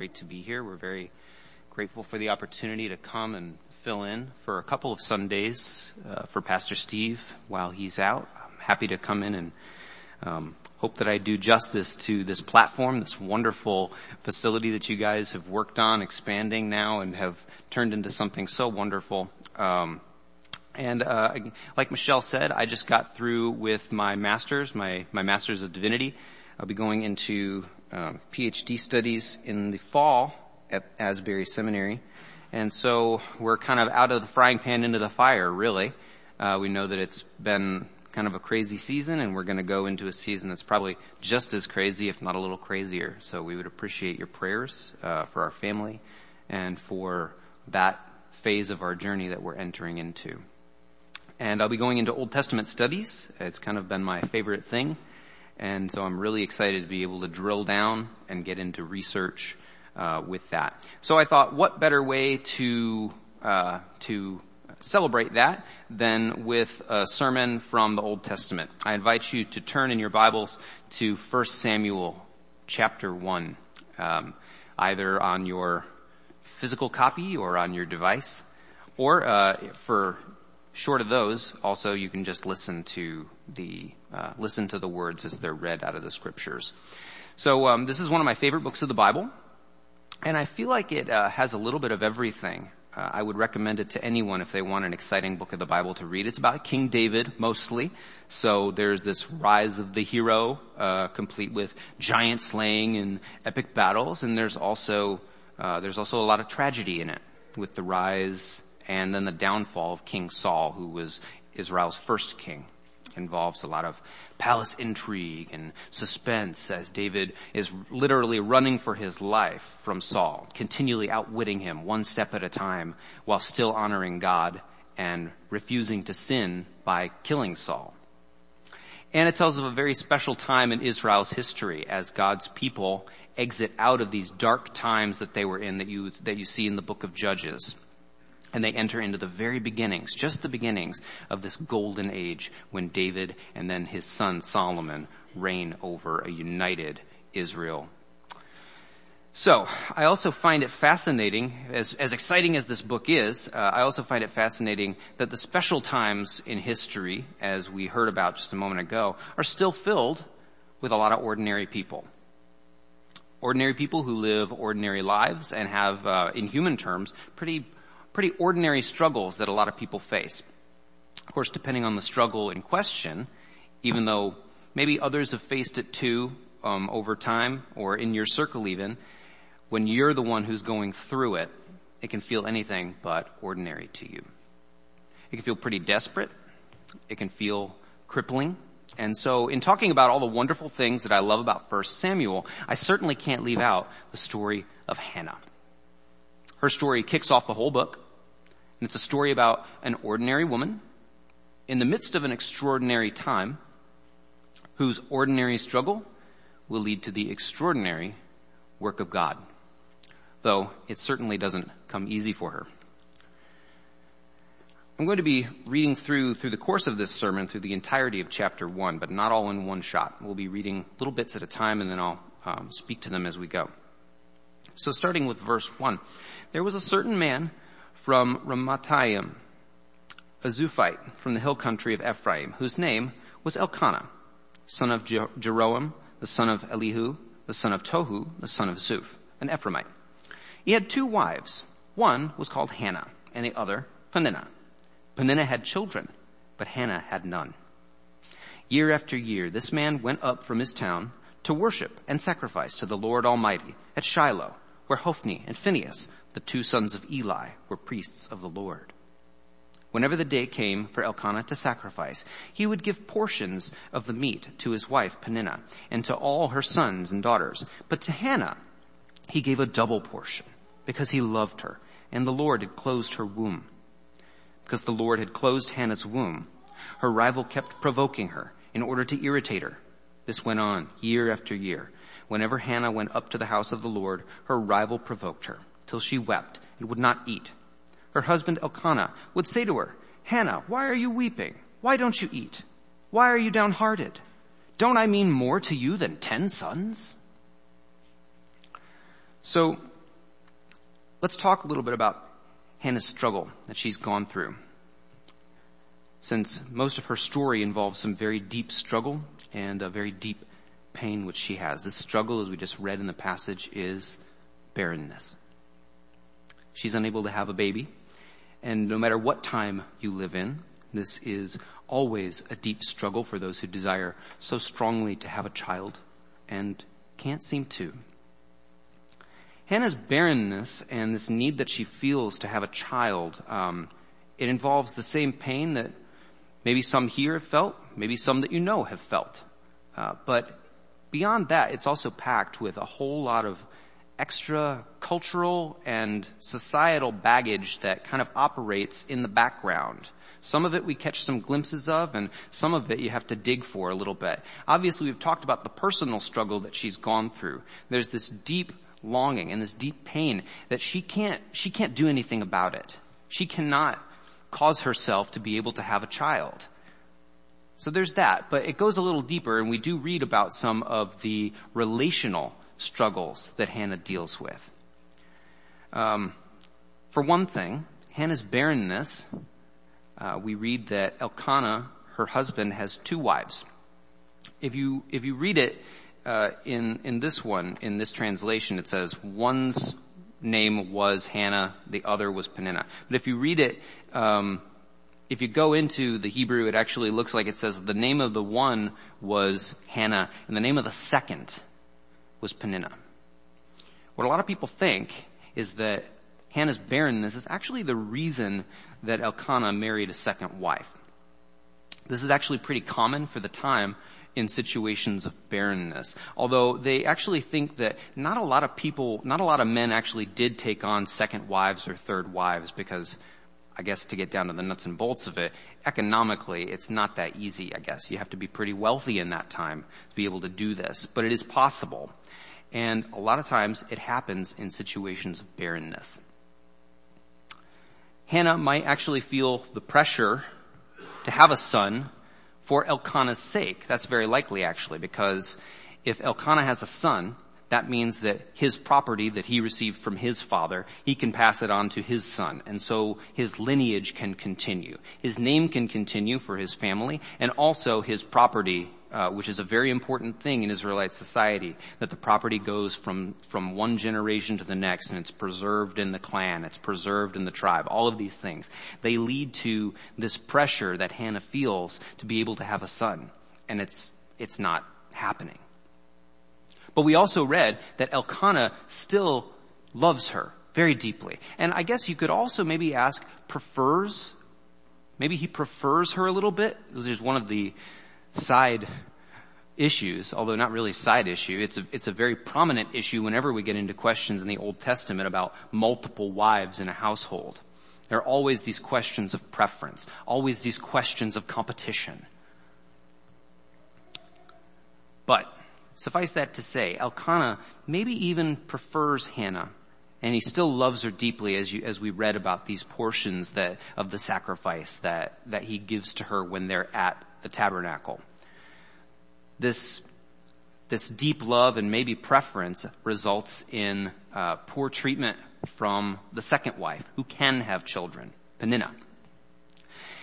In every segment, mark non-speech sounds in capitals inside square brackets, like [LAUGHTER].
great to be here. We're very grateful for the opportunity to come and fill in for a couple of Sundays uh, for Pastor Steve while he's out. I'm happy to come in and um, hope that I do justice to this platform, this wonderful facility that you guys have worked on, expanding now, and have turned into something so wonderful. Um, and uh, like Michelle said, I just got through with my master's, my my master's of divinity. I'll be going into um, PhD studies in the fall at Asbury Seminary. And so we're kind of out of the frying pan into the fire, really. Uh, we know that it's been kind of a crazy season and we're going to go into a season that's probably just as crazy, if not a little crazier. So we would appreciate your prayers, uh, for our family and for that phase of our journey that we're entering into. And I'll be going into Old Testament studies. It's kind of been my favorite thing. And so I'm really excited to be able to drill down and get into research uh, with that. So I thought, what better way to uh, to celebrate that than with a sermon from the Old Testament? I invite you to turn in your Bibles to 1 Samuel chapter one, um, either on your physical copy or on your device, or uh, for short of those, also you can just listen to the uh, listen to the words as they're read out of the scriptures. So um, this is one of my favorite books of the Bible, and I feel like it uh, has a little bit of everything. Uh, I would recommend it to anyone if they want an exciting book of the Bible to read. It's about King David mostly, so there's this rise of the hero, uh, complete with giant slaying and epic battles, and there's also uh, there's also a lot of tragedy in it with the rise and then the downfall of King Saul, who was Israel's first king involves a lot of palace intrigue and suspense as David is literally running for his life from Saul, continually outwitting him one step at a time while still honoring God and refusing to sin by killing Saul. And it tells of a very special time in Israel's history as God's people exit out of these dark times that they were in that you, that you see in the book of Judges. And they enter into the very beginnings, just the beginnings of this golden age when David and then his son Solomon reign over a united Israel. So, I also find it fascinating, as, as exciting as this book is, uh, I also find it fascinating that the special times in history, as we heard about just a moment ago, are still filled with a lot of ordinary people. Ordinary people who live ordinary lives and have, uh, in human terms, pretty pretty ordinary struggles that a lot of people face. Of course, depending on the struggle in question, even though maybe others have faced it too um, over time or in your circle even, when you're the one who's going through it, it can feel anything but ordinary to you. It can feel pretty desperate. It can feel crippling. And so in talking about all the wonderful things that I love about 1 Samuel, I certainly can't leave out the story of Hannah. Her story kicks off the whole book. And it's a story about an ordinary woman in the midst of an extraordinary time whose ordinary struggle will lead to the extraordinary work of God. Though it certainly doesn't come easy for her. I'm going to be reading through, through the course of this sermon, through the entirety of chapter one, but not all in one shot. We'll be reading little bits at a time and then I'll um, speak to them as we go. So starting with verse one, there was a certain man from Ramathaim, a Zuphite from the hill country of Ephraim, whose name was Elkanah, son of Jeroham, the son of Elihu, the son of Tohu, the son of Zuph, an Ephraimite. He had two wives. One was called Hannah, and the other Peninnah. Peninnah had children, but Hannah had none. Year after year, this man went up from his town to worship and sacrifice to the Lord Almighty at Shiloh, where Hophni and Phinehas, the two sons of Eli, were priests of the Lord. Whenever the day came for Elkanah to sacrifice, he would give portions of the meat to his wife Peninnah and to all her sons and daughters. But to Hannah, he gave a double portion because he loved her and the Lord had closed her womb. Because the Lord had closed Hannah's womb, her rival kept provoking her in order to irritate her. This went on year after year. Whenever Hannah went up to the house of the Lord, her rival provoked her till she wept and would not eat. Her husband Elkanah would say to her, Hannah, why are you weeping? Why don't you eat? Why are you downhearted? Don't I mean more to you than ten sons? So let's talk a little bit about Hannah's struggle that she's gone through. Since most of her story involves some very deep struggle and a very deep pain which she has. This struggle, as we just read in the passage, is barrenness. She's unable to have a baby. And no matter what time you live in, this is always a deep struggle for those who desire so strongly to have a child and can't seem to. Hannah's barrenness and this need that she feels to have a child, um, it involves the same pain that maybe some here have felt, maybe some that you know have felt. Uh, but beyond that, it's also packed with a whole lot of extra cultural and societal baggage that kind of operates in the background. Some of it we catch some glimpses of and some of it you have to dig for a little bit. Obviously we've talked about the personal struggle that she's gone through. There's this deep longing and this deep pain that she can't, she can't do anything about it. She cannot cause herself to be able to have a child. So there's that, but it goes a little deeper and we do read about some of the relational struggles that Hannah deals with. Um, for one thing, Hannah's barrenness, uh, we read that Elkanah, her husband, has two wives. If you if you read it uh, in in this one in this translation, it says one's name was Hannah, the other was Peninnah. But if you read it um, if you go into the Hebrew, it actually looks like it says the name of the one was Hannah and the name of the second was Peninnah. What a lot of people think is that Hannah's barrenness is actually the reason that Elkanah married a second wife. This is actually pretty common for the time in situations of barrenness. Although they actually think that not a lot of people, not a lot of men actually did take on second wives or third wives because I guess to get down to the nuts and bolts of it, economically, it's not that easy, I guess. You have to be pretty wealthy in that time to be able to do this, but it is possible. And a lot of times it happens in situations of barrenness. Hannah might actually feel the pressure to have a son for Elkanah's sake. That's very likely actually because if Elkanah has a son, that means that his property that he received from his father, he can pass it on to his son. And so his lineage can continue. His name can continue for his family and also his property, uh, which is a very important thing in Israelite society, that the property goes from, from one generation to the next and it's preserved in the clan, it's preserved in the tribe, all of these things. They lead to this pressure that Hannah feels to be able to have a son. And it's, it's not happening. But we also read that Elkanah still loves her very deeply. And I guess you could also maybe ask, prefers, maybe he prefers her a little bit. This is one of the side issues, although not really side issue. It's a, it's a very prominent issue whenever we get into questions in the Old Testament about multiple wives in a household. There are always these questions of preference, always these questions of competition. But Suffice that to say, Elkanah maybe even prefers Hannah and he still loves her deeply as you, as we read about these portions that, of the sacrifice that, that he gives to her when they're at the tabernacle. This, this deep love and maybe preference results in uh, poor treatment from the second wife who can have children, Peninnah.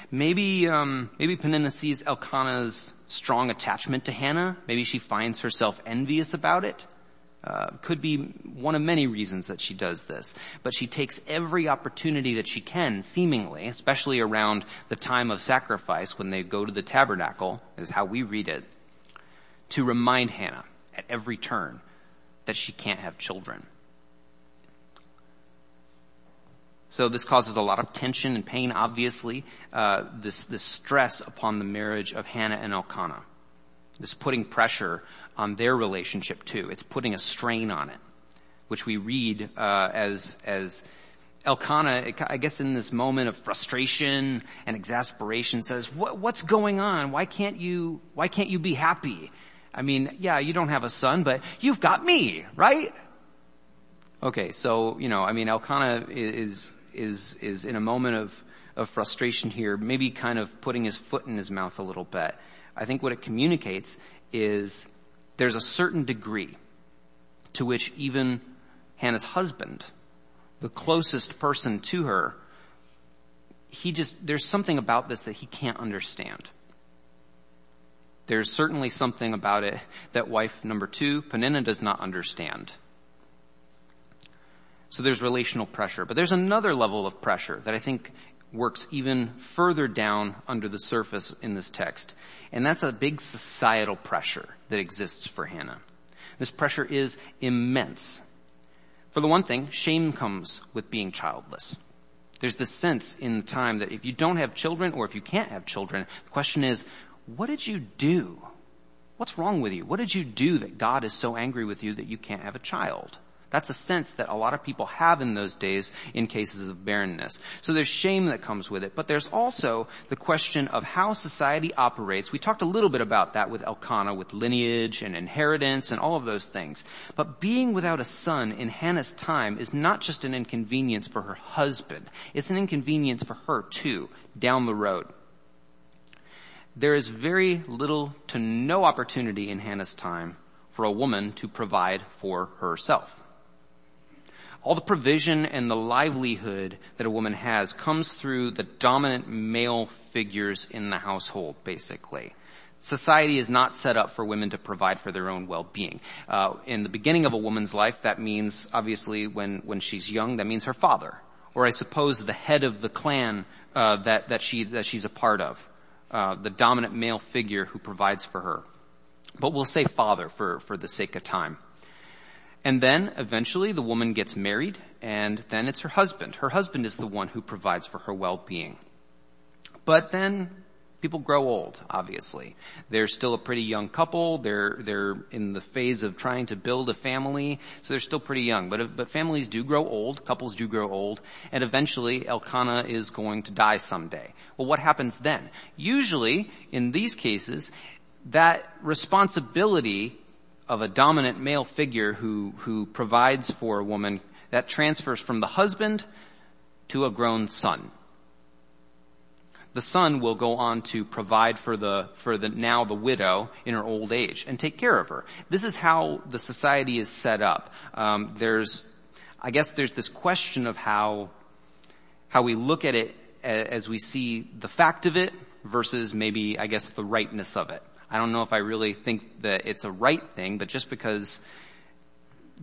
Maybe, um, maybe Peninnah sees Elkanah's strong attachment to Hannah. Maybe she finds herself envious about it. Uh, could be one of many reasons that she does this. But she takes every opportunity that she can, seemingly, especially around the time of sacrifice when they go to the tabernacle, is how we read it, to remind Hannah at every turn that she can't have children. So this causes a lot of tension and pain, obviously, uh, this, this stress upon the marriage of Hannah and Elkanah. This putting pressure on their relationship too. It's putting a strain on it, which we read uh, as as Elkanah, I guess in this moment of frustration and exasperation says, what, what's going on? Why can't you, why can't you be happy? I mean, yeah, you don't have a son, but you've got me, right? Okay, so, you know, I mean, Elkanah is, is, is in a moment of, of frustration here, maybe kind of putting his foot in his mouth a little bit. I think what it communicates is there's a certain degree to which even Hannah's husband the closest person to her, he just, there's something about this that he can't understand. There's certainly something about it that wife number two, Peninnah, does not understand. So there's relational pressure. But there's another level of pressure that I think works even further down under the surface in this text. And that's a big societal pressure that exists for Hannah. This pressure is immense. For the one thing, shame comes with being childless. There's this sense in the time that if you don't have children or if you can't have children, the question is, what did you do? What's wrong with you? What did you do that God is so angry with you that you can't have a child? That's a sense that a lot of people have in those days in cases of barrenness. So there's shame that comes with it, but there's also the question of how society operates. We talked a little bit about that with Elkanah, with lineage and inheritance and all of those things. But being without a son in Hannah's time is not just an inconvenience for her husband. It's an inconvenience for her too, down the road. There is very little to no opportunity in Hannah's time for a woman to provide for herself. All the provision and the livelihood that a woman has comes through the dominant male figures in the household, basically. Society is not set up for women to provide for their own well-being. Uh, in the beginning of a woman's life, that means obviously when when she's young, that means her father, or I suppose the head of the clan uh, that that she that she's a part of, uh, the dominant male figure who provides for her. But we'll say father for for the sake of time. And then eventually the woman gets married and then it's her husband. Her husband is the one who provides for her well-being. But then people grow old, obviously. They're still a pretty young couple. They're, they're in the phase of trying to build a family. So they're still pretty young. But, but families do grow old. Couples do grow old. And eventually Elkanah is going to die someday. Well, what happens then? Usually, in these cases, that responsibility of a dominant male figure who, who provides for a woman, that transfers from the husband to a grown son. The son will go on to provide for the, for the, now the widow in her old age and take care of her. This is how the society is set up. Um, there's, I guess there's this question of how, how we look at it as we see the fact of it versus maybe, I guess, the rightness of it. I don't know if I really think that it's a right thing, but just because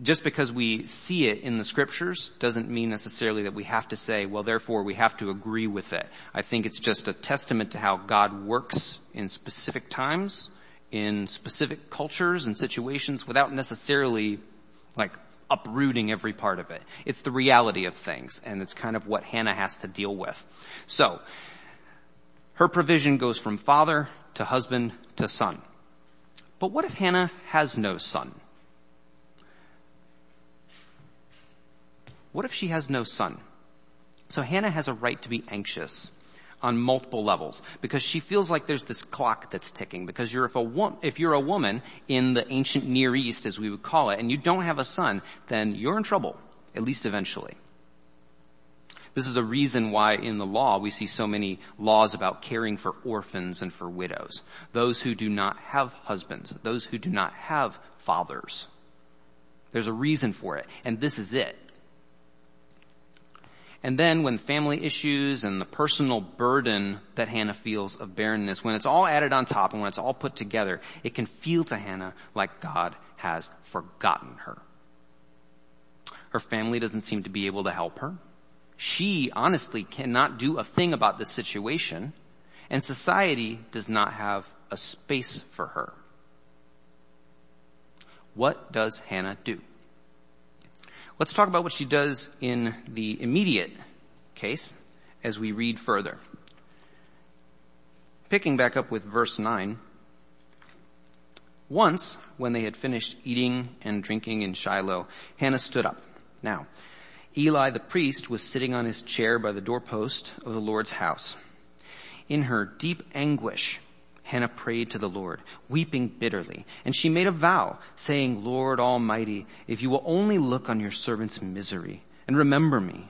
just because we see it in the scriptures doesn't mean necessarily that we have to say, well, therefore we have to agree with it. I think it's just a testament to how God works in specific times, in specific cultures and situations without necessarily like uprooting every part of it. It's the reality of things and it's kind of what Hannah has to deal with. So, her provision goes from father to husband to son. But what if Hannah has no son? What if she has no son? So Hannah has a right to be anxious on multiple levels because she feels like there's this clock that's ticking because you're if a if you're a woman in the ancient Near East as we would call it and you don't have a son then you're in trouble at least eventually. This is a reason why in the law we see so many laws about caring for orphans and for widows. Those who do not have husbands, those who do not have fathers. There's a reason for it, and this is it. And then when family issues and the personal burden that Hannah feels of barrenness, when it's all added on top and when it's all put together, it can feel to Hannah like God has forgotten her. Her family doesn't seem to be able to help her. She honestly cannot do a thing about this situation, and society does not have a space for her. What does Hannah do? Let's talk about what she does in the immediate case as we read further. Picking back up with verse 9. Once, when they had finished eating and drinking in Shiloh, Hannah stood up. Now, Eli the priest was sitting on his chair by the doorpost of the Lord's house. In her deep anguish, Hannah prayed to the Lord, weeping bitterly, and she made a vow, saying, Lord Almighty, if you will only look on your servant's misery and remember me,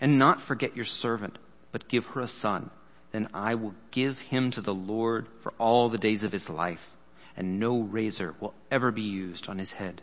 and not forget your servant, but give her a son, then I will give him to the Lord for all the days of his life, and no razor will ever be used on his head.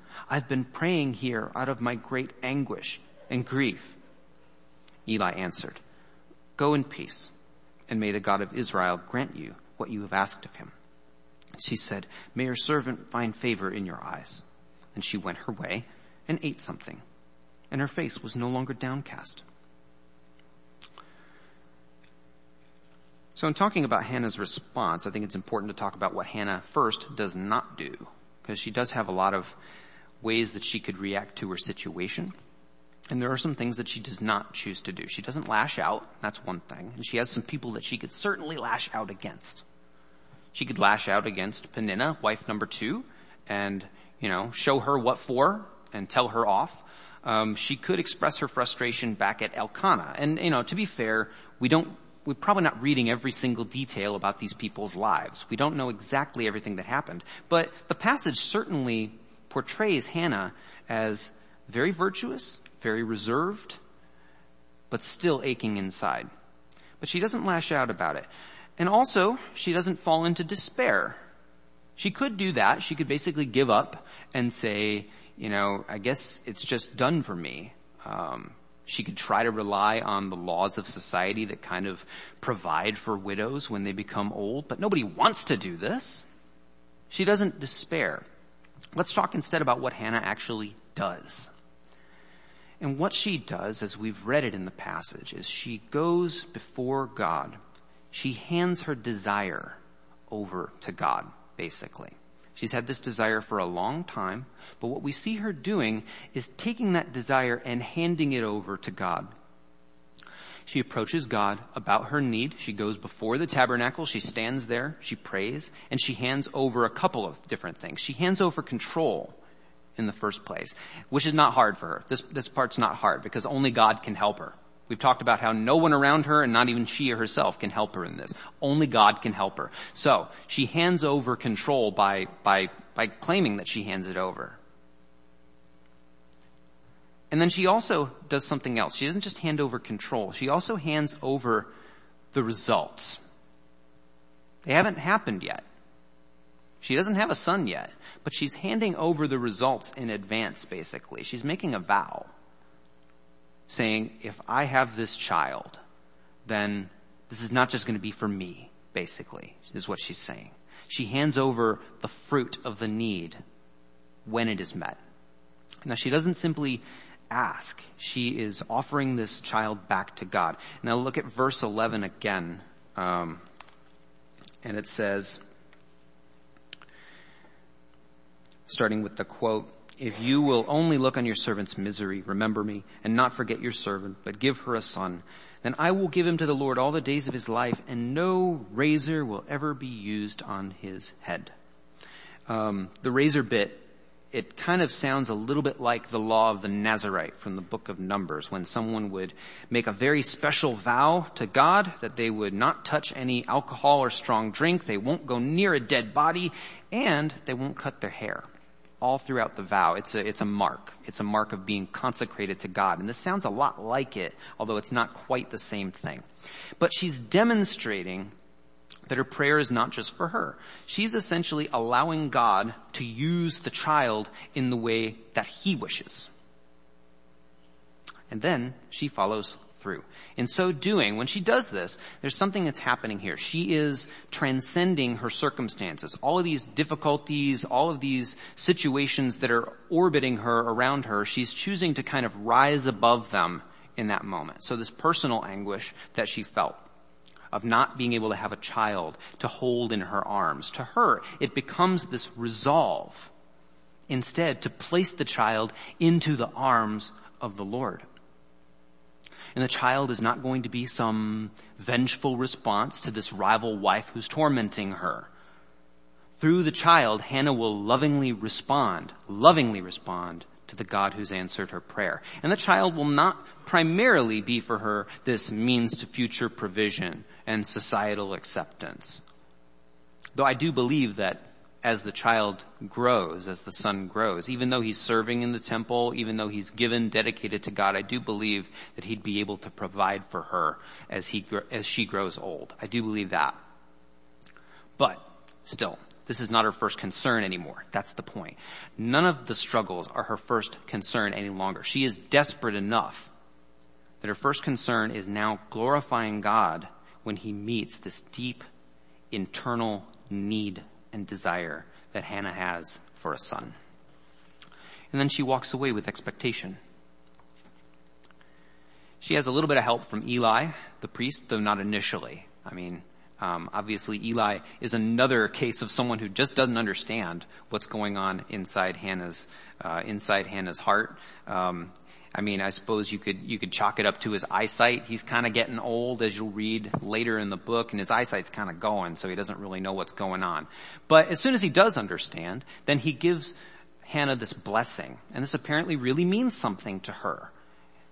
I've been praying here out of my great anguish and grief. Eli answered, Go in peace, and may the God of Israel grant you what you have asked of him. She said, May your servant find favor in your eyes. And she went her way and ate something, and her face was no longer downcast. So in talking about Hannah's response, I think it's important to talk about what Hannah first does not do, because she does have a lot of ways that she could react to her situation. And there are some things that she does not choose to do. She doesn't lash out. That's one thing. And she has some people that she could certainly lash out against. She could lash out against Peninnah, wife number two, and, you know, show her what for and tell her off. Um, she could express her frustration back at Elkanah. And, you know, to be fair, we don't, we're probably not reading every single detail about these people's lives. We don't know exactly everything that happened. But the passage certainly portrays Hannah as very virtuous, very reserved, but still aching inside. But she doesn't lash out about it. And also, she doesn't fall into despair. She could do that. She could basically give up and say, you know, I guess it's just done for me. Um, she could try to rely on the laws of society that kind of provide for widows when they become old, but nobody wants to do this. She doesn't despair. Let's talk instead about what Hannah actually does. And what she does, as we've read it in the passage, is she goes before God. She hands her desire over to God, basically. She's had this desire for a long time, but what we see her doing is taking that desire and handing it over to God. She approaches God about her need. She goes before the tabernacle. She stands there. She prays and she hands over a couple of different things. She hands over control in the first place, which is not hard for her. This, this part's not hard because only God can help her. We've talked about how no one around her and not even she herself can help her in this. Only God can help her. So she hands over control by, by, by claiming that she hands it over. And then she also does something else. She doesn't just hand over control. She also hands over the results. They haven't happened yet. She doesn't have a son yet, but she's handing over the results in advance, basically. She's making a vow saying, if I have this child, then this is not just going to be for me, basically, is what she's saying. She hands over the fruit of the need when it is met. Now she doesn't simply ask. She is offering this child back to God. Now look at verse 11 again. Um, and it says, starting with the quote, if you will only look on your servant's misery, remember me, and not forget your servant, but give her a son, then I will give him to the Lord all the days of his life, and no razor will ever be used on his head. Um, the razor bit it kind of sounds a little bit like the law of the Nazarite from the book of Numbers when someone would make a very special vow to God that they would not touch any alcohol or strong drink, they won't go near a dead body, and they won't cut their hair. All throughout the vow, it's a, it's a mark. It's a mark of being consecrated to God. And this sounds a lot like it, although it's not quite the same thing. But she's demonstrating that her prayer is not just for her. She's essentially allowing God to use the child in the way that he wishes. And then she follows through. In so doing, when she does this, there's something that's happening here. She is transcending her circumstances. All of these difficulties, all of these situations that are orbiting her around her, she's choosing to kind of rise above them in that moment. So this personal anguish that she felt of not being able to have a child to hold in her arms. To her, it becomes this resolve instead to place the child into the arms of the Lord. And the child is not going to be some vengeful response to this rival wife who's tormenting her. Through the child, Hannah will lovingly respond, lovingly respond to the God who's answered her prayer. And the child will not primarily be for her this means to future provision and societal acceptance. Though I do believe that as the child grows, as the son grows, even though he's serving in the temple, even though he's given, dedicated to God, I do believe that he'd be able to provide for her as he, as she grows old. I do believe that. But still, this is not her first concern anymore. That's the point. None of the struggles are her first concern any longer. She is desperate enough that her first concern is now glorifying God when he meets this deep internal need and desire that Hannah has for a son. And then she walks away with expectation. She has a little bit of help from Eli, the priest, though not initially. I mean, um, obviously Eli is another case of someone who just doesn't understand what's going on inside Hannah's, uh, inside Hannah's heart. Um, I mean, I suppose you could, you could chalk it up to his eyesight. He's kind of getting old as you'll read later in the book and his eyesight's kind of going, so he doesn't really know what's going on. But as soon as he does understand, then he gives Hannah this blessing. And this apparently really means something to her.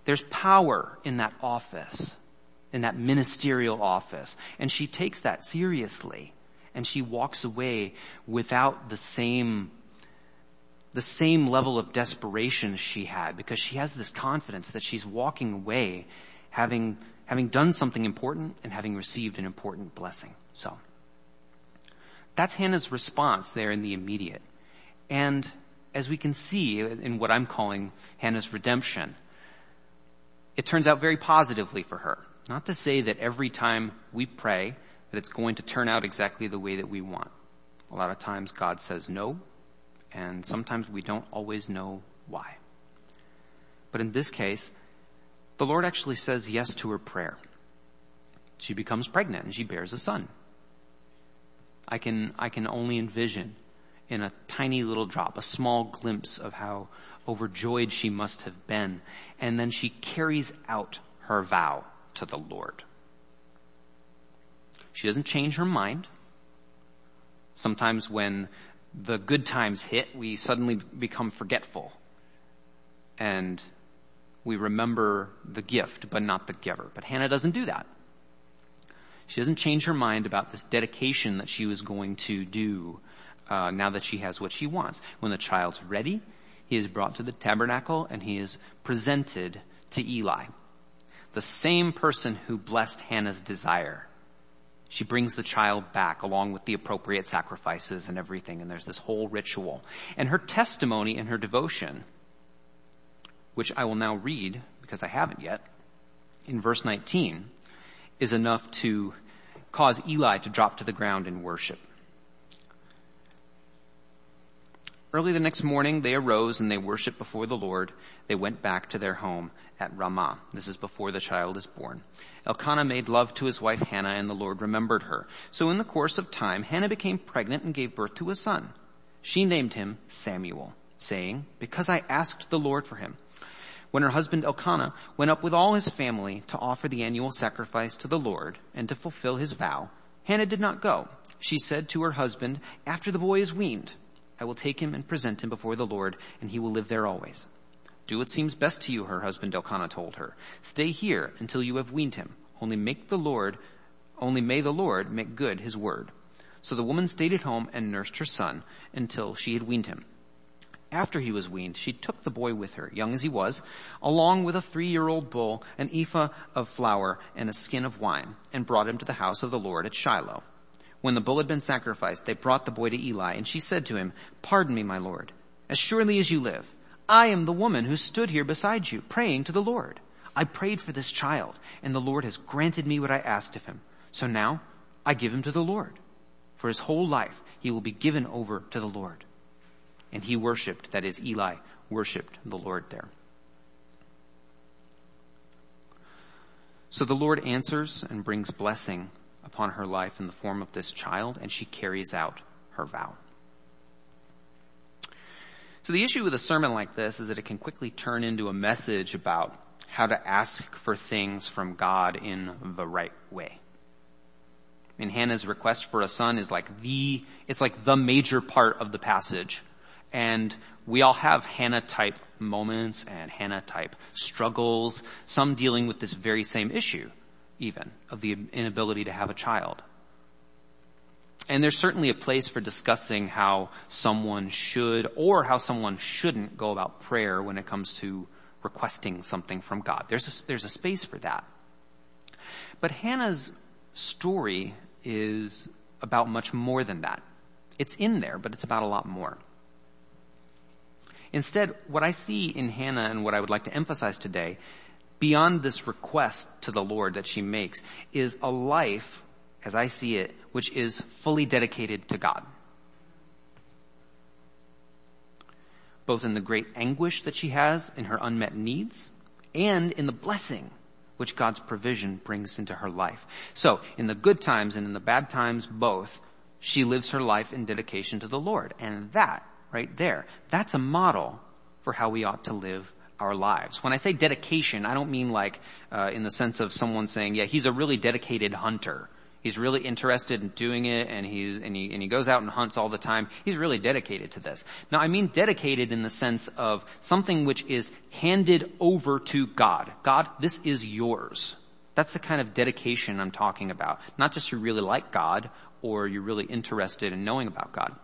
There's power in that office, in that ministerial office. And she takes that seriously. And she walks away without the same the same level of desperation she had because she has this confidence that she's walking away having, having done something important and having received an important blessing. So, that's Hannah's response there in the immediate. And as we can see in what I'm calling Hannah's redemption, it turns out very positively for her. Not to say that every time we pray that it's going to turn out exactly the way that we want. A lot of times God says no, and sometimes we don't always know why. But in this case, the Lord actually says yes to her prayer. She becomes pregnant and she bears a son. I can, I can only envision in a tiny little drop, a small glimpse of how overjoyed she must have been. And then she carries out her vow to the Lord. She doesn't change her mind. Sometimes when the good times hit, we suddenly become forgetful. And we remember the gift, but not the giver. But Hannah doesn't do that. She doesn't change her mind about this dedication that she was going to do uh, now that she has what she wants. When the child's ready, he is brought to the tabernacle and he is presented to Eli. The same person who blessed Hannah's desire she brings the child back along with the appropriate sacrifices and everything, and there's this whole ritual. And her testimony and her devotion, which I will now read because I haven't yet, in verse 19, is enough to cause Eli to drop to the ground in worship. Early the next morning, they arose and they worshiped before the Lord. They went back to their home at Ramah. This is before the child is born. Elkanah made love to his wife Hannah and the Lord remembered her. So in the course of time, Hannah became pregnant and gave birth to a son. She named him Samuel, saying, because I asked the Lord for him. When her husband Elkanah went up with all his family to offer the annual sacrifice to the Lord and to fulfill his vow, Hannah did not go. She said to her husband, after the boy is weaned, I will take him and present him before the Lord, and he will live there always. Do what seems best to you, her husband Elkanah told her. Stay here until you have weaned him. Only make the Lord, only may the Lord make good his word. So the woman stayed at home and nursed her son until she had weaned him. After he was weaned, she took the boy with her, young as he was, along with a three-year-old bull, an ephah of flour, and a skin of wine, and brought him to the house of the Lord at Shiloh. When the bull had been sacrificed, they brought the boy to Eli, and she said to him, Pardon me, my lord. As surely as you live, I am the woman who stood here beside you, praying to the Lord. I prayed for this child, and the Lord has granted me what I asked of him. So now, I give him to the Lord. For his whole life, he will be given over to the Lord. And he worshiped, that is, Eli worshiped the Lord there. So the Lord answers and brings blessing upon her life in the form of this child, and she carries out her vow. So the issue with a sermon like this is that it can quickly turn into a message about how to ask for things from God in the right way. And Hannah's request for a son is like the, it's like the major part of the passage. And we all have Hannah type moments and Hannah type struggles, some dealing with this very same issue, even, of the inability to have a child. And there's certainly a place for discussing how someone should or how someone shouldn't go about prayer when it comes to requesting something from God. There's a, there's a space for that. But Hannah's story is about much more than that. It's in there, but it's about a lot more. Instead, what I see in Hannah and what I would like to emphasize today, beyond this request to the Lord that she makes, is a life, as I see it, which is fully dedicated to God. Both in the great anguish that she has in her unmet needs, and in the blessing which God's provision brings into her life. So, in the good times and in the bad times, both, she lives her life in dedication to the Lord. And that right there. That's a model for how we ought to live our lives. When I say dedication, I don't mean like uh, in the sense of someone saying, "Yeah, he's a really dedicated hunter. He's really interested in doing it, and he's and he and he goes out and hunts all the time. He's really dedicated to this." Now, I mean dedicated in the sense of something which is handed over to God. God, this is yours. That's the kind of dedication I'm talking about. Not just you really like God or you're really interested in knowing about God.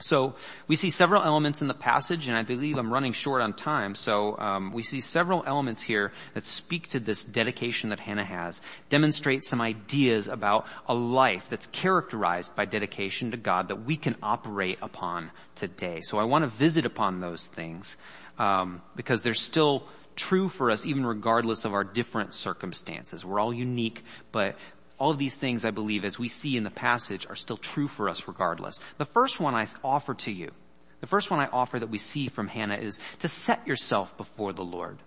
So we see several elements in the passage, and I believe I'm running short on time. So um, we see several elements here that speak to this dedication that Hannah has, demonstrate some ideas about a life that's characterized by dedication to God that we can operate upon today. So I want to visit upon those things um, because they're still true for us, even regardless of our different circumstances. We're all unique, but all of these things, I believe, as we see in the passage, are still true for us regardless. The first one I offer to you, the first one I offer that we see from Hannah is to set yourself before the Lord.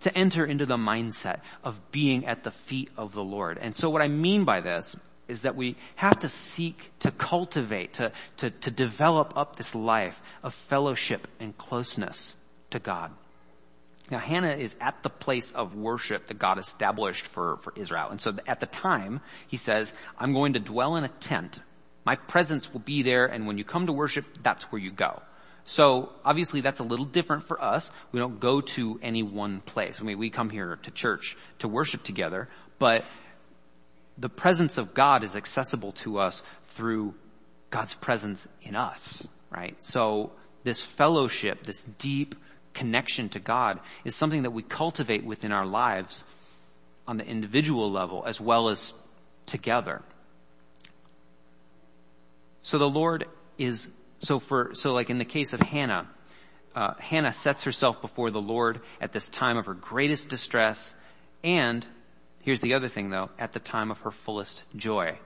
To enter into the mindset of being at the feet of the Lord. And so what I mean by this is that we have to seek to cultivate, to, to, to develop up this life of fellowship and closeness to God. Now Hannah is at the place of worship that God established for, for Israel. And so at the time, he says, I'm going to dwell in a tent. My presence will be there and when you come to worship, that's where you go. So obviously that's a little different for us. We don't go to any one place. I mean, we come here to church to worship together, but the presence of God is accessible to us through God's presence in us, right? So this fellowship, this deep connection to God is something that we cultivate within our lives on the individual level as well as together. So the Lord is, so for, so like in the case of Hannah, uh, Hannah sets herself before the Lord at this time of her greatest distress and, here's the other thing though, at the time of her fullest joy.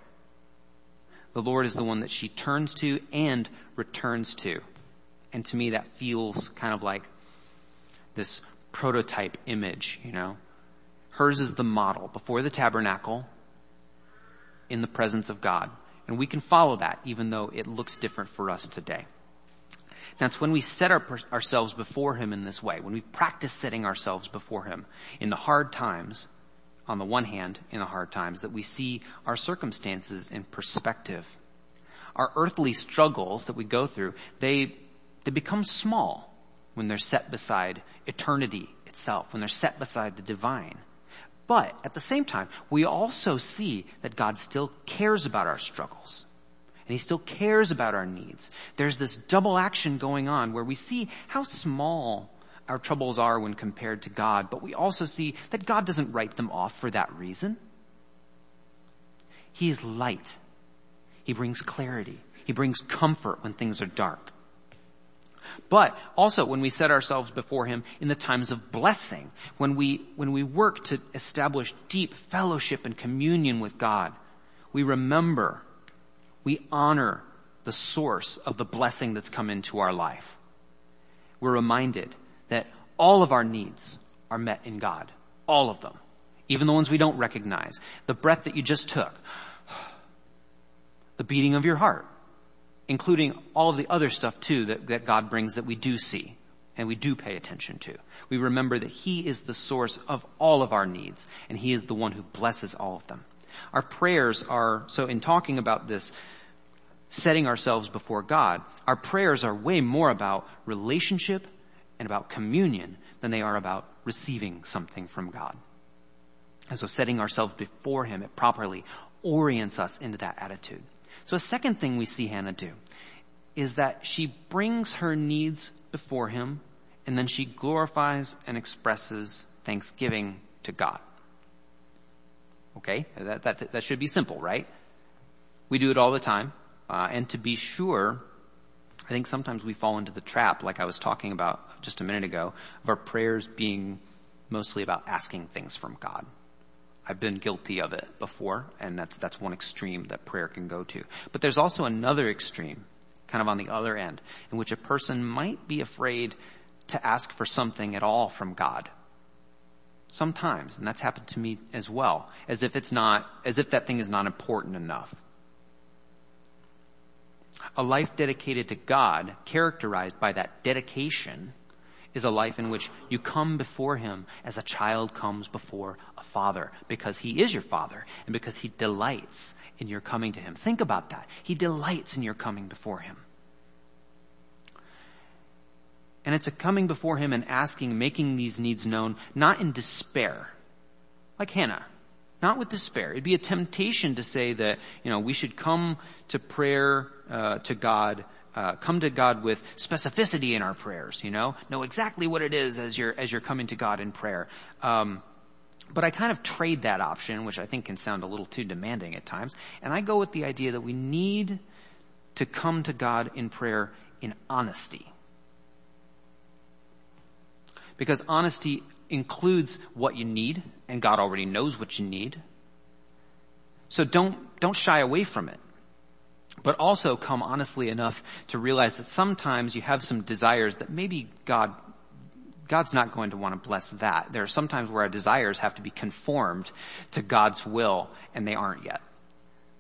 The Lord is the one that she turns to and returns to. And to me that feels kind of like this prototype image, you know. Hers is the model before the tabernacle in the presence of God. And we can follow that even though it looks different for us today. Now it's when we set our, ourselves before Him in this way, when we practice setting ourselves before Him in the hard times, on the one hand, in the hard times, that we see our circumstances in perspective. Our earthly struggles that we go through, they, they become small when they're set beside eternity itself, when they're set beside the divine. But at the same time, we also see that God still cares about our struggles. And He still cares about our needs. There's this double action going on where we see how small our troubles are when compared to God, but we also see that God doesn't write them off for that reason. He is light. He brings clarity. He brings comfort when things are dark. But also when we set ourselves before Him in the times of blessing, when we, when we work to establish deep fellowship and communion with God, we remember, we honor the source of the blessing that's come into our life. We're reminded that all of our needs are met in God. All of them. Even the ones we don't recognize. The breath that you just took. [SIGHS] The beating of your heart including all of the other stuff too that, that God brings that we do see and we do pay attention to. We remember that He is the source of all of our needs and He is the one who blesses all of them. Our prayers are, so in talking about this, setting ourselves before God, our prayers are way more about relationship and about communion than they are about receiving something from God. And so setting ourselves before Him, it properly orients us into that attitude. So a second thing we see Hannah do is that she brings her needs before Him and then she glorifies and expresses thanksgiving to God. Okay? That, that, that should be simple, right? We do it all the time. Uh, and to be sure, I think sometimes we fall into the trap, like I was talking about just a minute ago, of our prayers being mostly about asking things from God. I've been guilty of it before, and that's, that's one extreme that prayer can go to. But there's also another extreme, kind of on the other end, in which a person might be afraid to ask for something at all from God. Sometimes, and that's happened to me as well, as if it's not, as if that thing is not important enough. A life dedicated to God, characterized by that dedication, is a life in which you come before Him as a child comes before a father, because He is your father, and because He delights in your coming to Him. Think about that. He delights in your coming before Him. And it's a coming before Him and asking, making these needs known, not in despair, like Hannah, not with despair. It'd be a temptation to say that, you know, we should come to prayer, uh, to God, uh, come to God with specificity in our prayers, you know, know exactly what it is as you're, as you're coming to God in prayer. Um, but I kind of trade that option, which I think can sound a little too demanding at times, and I go with the idea that we need to come to God in prayer in honesty. Because honesty includes what you need, and God already knows what you need. So don't, don't shy away from it. But also come honestly enough to realize that sometimes you have some desires that maybe God, God's not going to want to bless that. There are sometimes where our desires have to be conformed to God's will, and they aren't yet.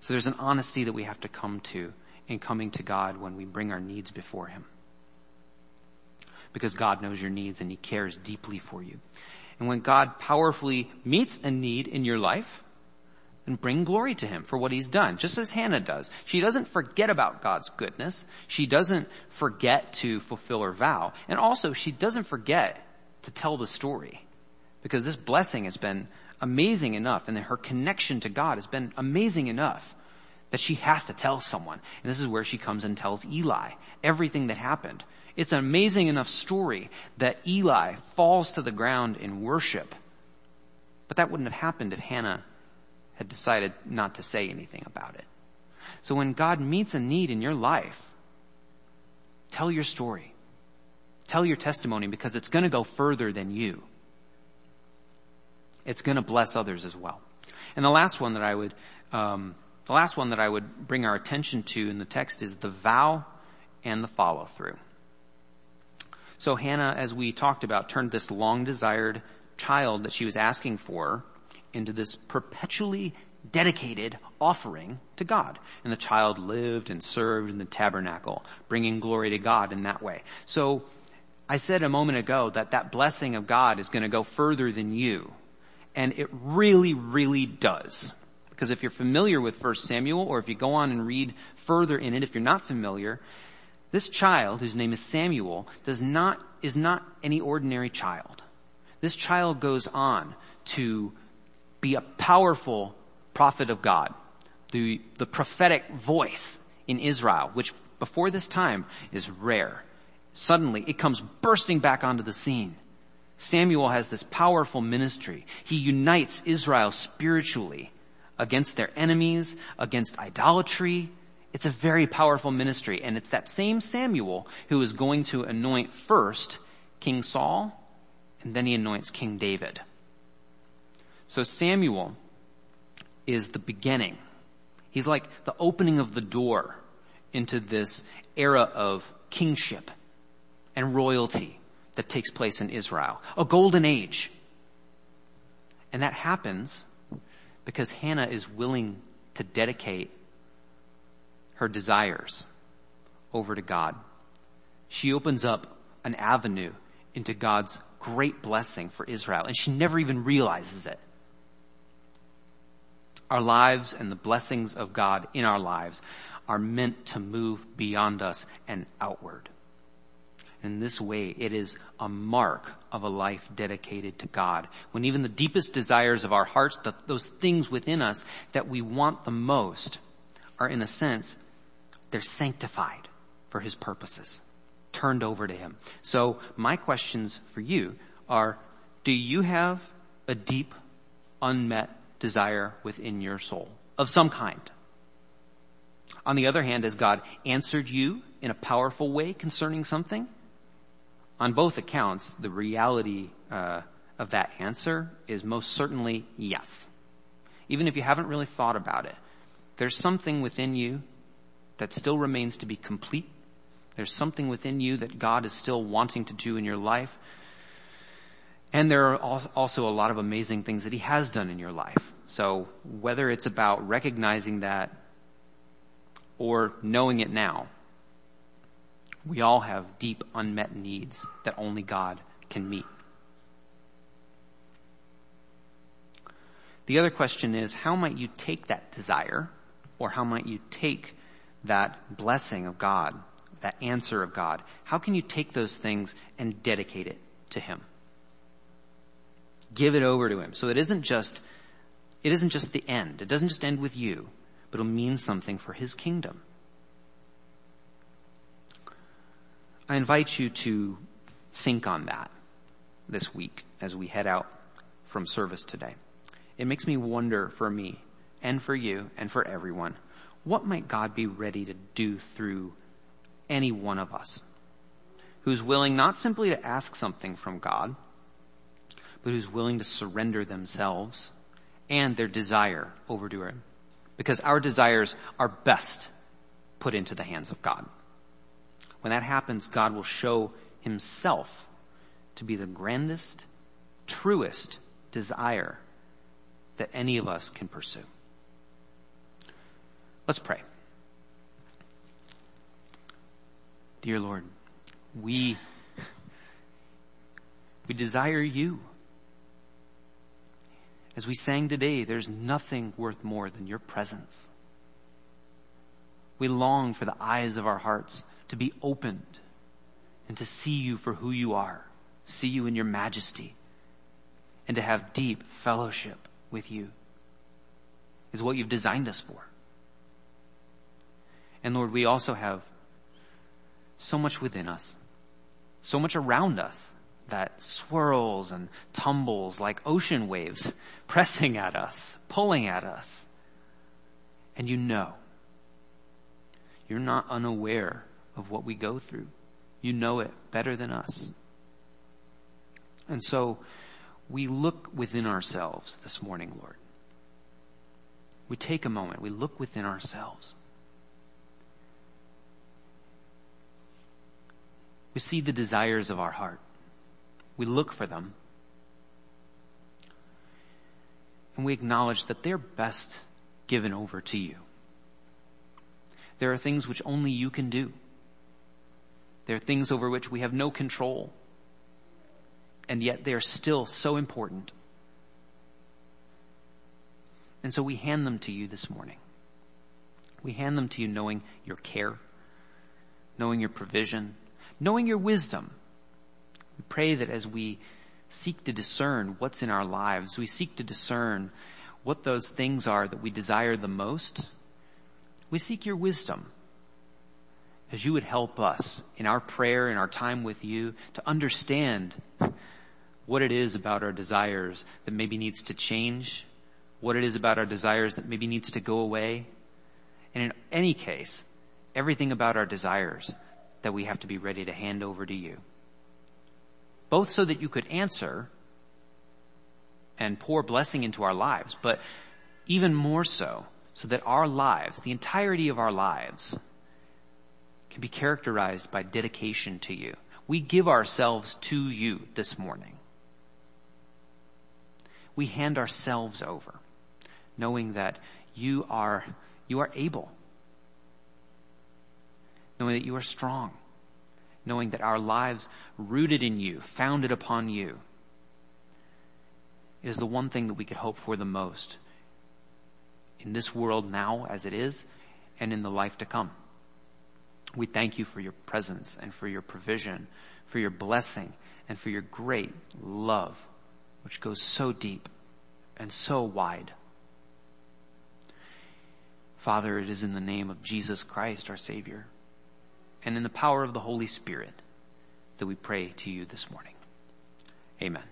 So there's an honesty that we have to come to in coming to God when we bring our needs before Him because God knows your needs and He cares deeply for you. And when God powerfully meets a need in your life, then bring glory to Him for what He's done, just as Hannah does. She doesn't forget about God's goodness. She doesn't forget to fulfill her vow. And also, she doesn't forget to tell the story because this blessing has been amazing enough and her connection to God has been amazing enough that she has to tell someone. And this is where she comes and tells Eli everything that happened. It's an amazing enough story that Eli falls to the ground in worship. But that wouldn't have happened if Hannah had decided not to say anything about it. So when God meets a need in your life, tell your story. Tell your testimony because it's going to go further than you. It's going to bless others as well. And the last one that I would, um, the last one that I would bring our attention to in the text is the vow and the follow through. So Hannah, as we talked about, turned this long desired child that she was asking for into this perpetually dedicated offering to God. And the child lived and served in the tabernacle, bringing glory to God in that way. So I said a moment ago that that blessing of God is going to go further than you. And it really, really does. Because if you're familiar with 1 Samuel, or if you go on and read further in it, if you're not familiar, this child, whose name is Samuel, does not, is not any ordinary child. This child goes on to be a powerful prophet of God. The, the prophetic voice in Israel, which before this time is rare. Suddenly it comes bursting back onto the scene. Samuel has this powerful ministry. He unites Israel spiritually against their enemies, against idolatry, it's a very powerful ministry, and it's that same Samuel who is going to anoint first King Saul, and then he anoints King David. So Samuel is the beginning. He's like the opening of the door into this era of kingship and royalty that takes place in Israel. A golden age. And that happens because Hannah is willing to dedicate her desires over to God. She opens up an avenue into God's great blessing for Israel, and she never even realizes it. Our lives and the blessings of God in our lives are meant to move beyond us and outward. In this way, it is a mark of a life dedicated to God. When even the deepest desires of our hearts, the, those things within us that we want the most, are in a sense, they're sanctified for His purposes, turned over to Him. So my questions for you are, do you have a deep, unmet desire within your soul of some kind? On the other hand, has God answered you in a powerful way concerning something? On both accounts, the reality uh, of that answer is most certainly yes. Even if you haven't really thought about it, there's something within you that still remains to be complete. There's something within you that God is still wanting to do in your life. And there are also a lot of amazing things that He has done in your life. So whether it's about recognizing that or knowing it now, we all have deep unmet needs that only God can meet. The other question is, how might you take that desire, or how might you take that blessing of God, that answer of God? How can you take those things and dedicate it to Him? Give it over to Him. So it isn't just, it isn't just the end. It doesn't just end with you but it'll mean something for his kingdom. I invite you to think on that this week as we head out from service today. It makes me wonder for me and for you and for everyone, what might God be ready to do through any one of us who's willing not simply to ask something from God, but who's willing to surrender themselves and their desire over to Him because our desires are best put into the hands of God. When that happens, God will show himself to be the grandest, truest desire that any of us can pursue. Let's pray. Dear Lord, we, we desire you. As we sang today, there's nothing worth more than your presence. We long for the eyes of our hearts to be opened and to see you for who you are, see you in your majesty, and to have deep fellowship with you is what you've designed us for. And Lord, we also have so much within us, so much around us that swirls and tumbles like ocean waves [LAUGHS] pressing at us, pulling at us. And you know. You're not unaware of what we go through. You know it better than us. And so we look within ourselves this morning, Lord. We take a moment. We look within ourselves. We see the desires of our heart. We look for them. And we acknowledge that they're best given over to you. There are things which only you can do. There are things over which we have no control. And yet they are still so important. And so we hand them to you this morning. We hand them to you knowing your care, knowing your provision, knowing your wisdom, we pray that as we seek to discern what's in our lives, we seek to discern what those things are that we desire the most, we seek your wisdom as you would help us in our prayer, in our time with you, to understand what it is about our desires that maybe needs to change, what it is about our desires that maybe needs to go away. And in any case, everything about our desires that we have to be ready to hand over to you both so that you could answer and pour blessing into our lives, but even more so, so that our lives, the entirety of our lives, can be characterized by dedication to you. We give ourselves to you this morning. We hand ourselves over, knowing that you are, you are able, knowing that you are strong, knowing that our lives rooted in you, founded upon you, is the one thing that we could hope for the most in this world now as it is and in the life to come. We thank you for your presence and for your provision, for your blessing and for your great love, which goes so deep and so wide. Father, it is in the name of Jesus Christ, our Savior, and in the power of the Holy Spirit that we pray to you this morning. Amen.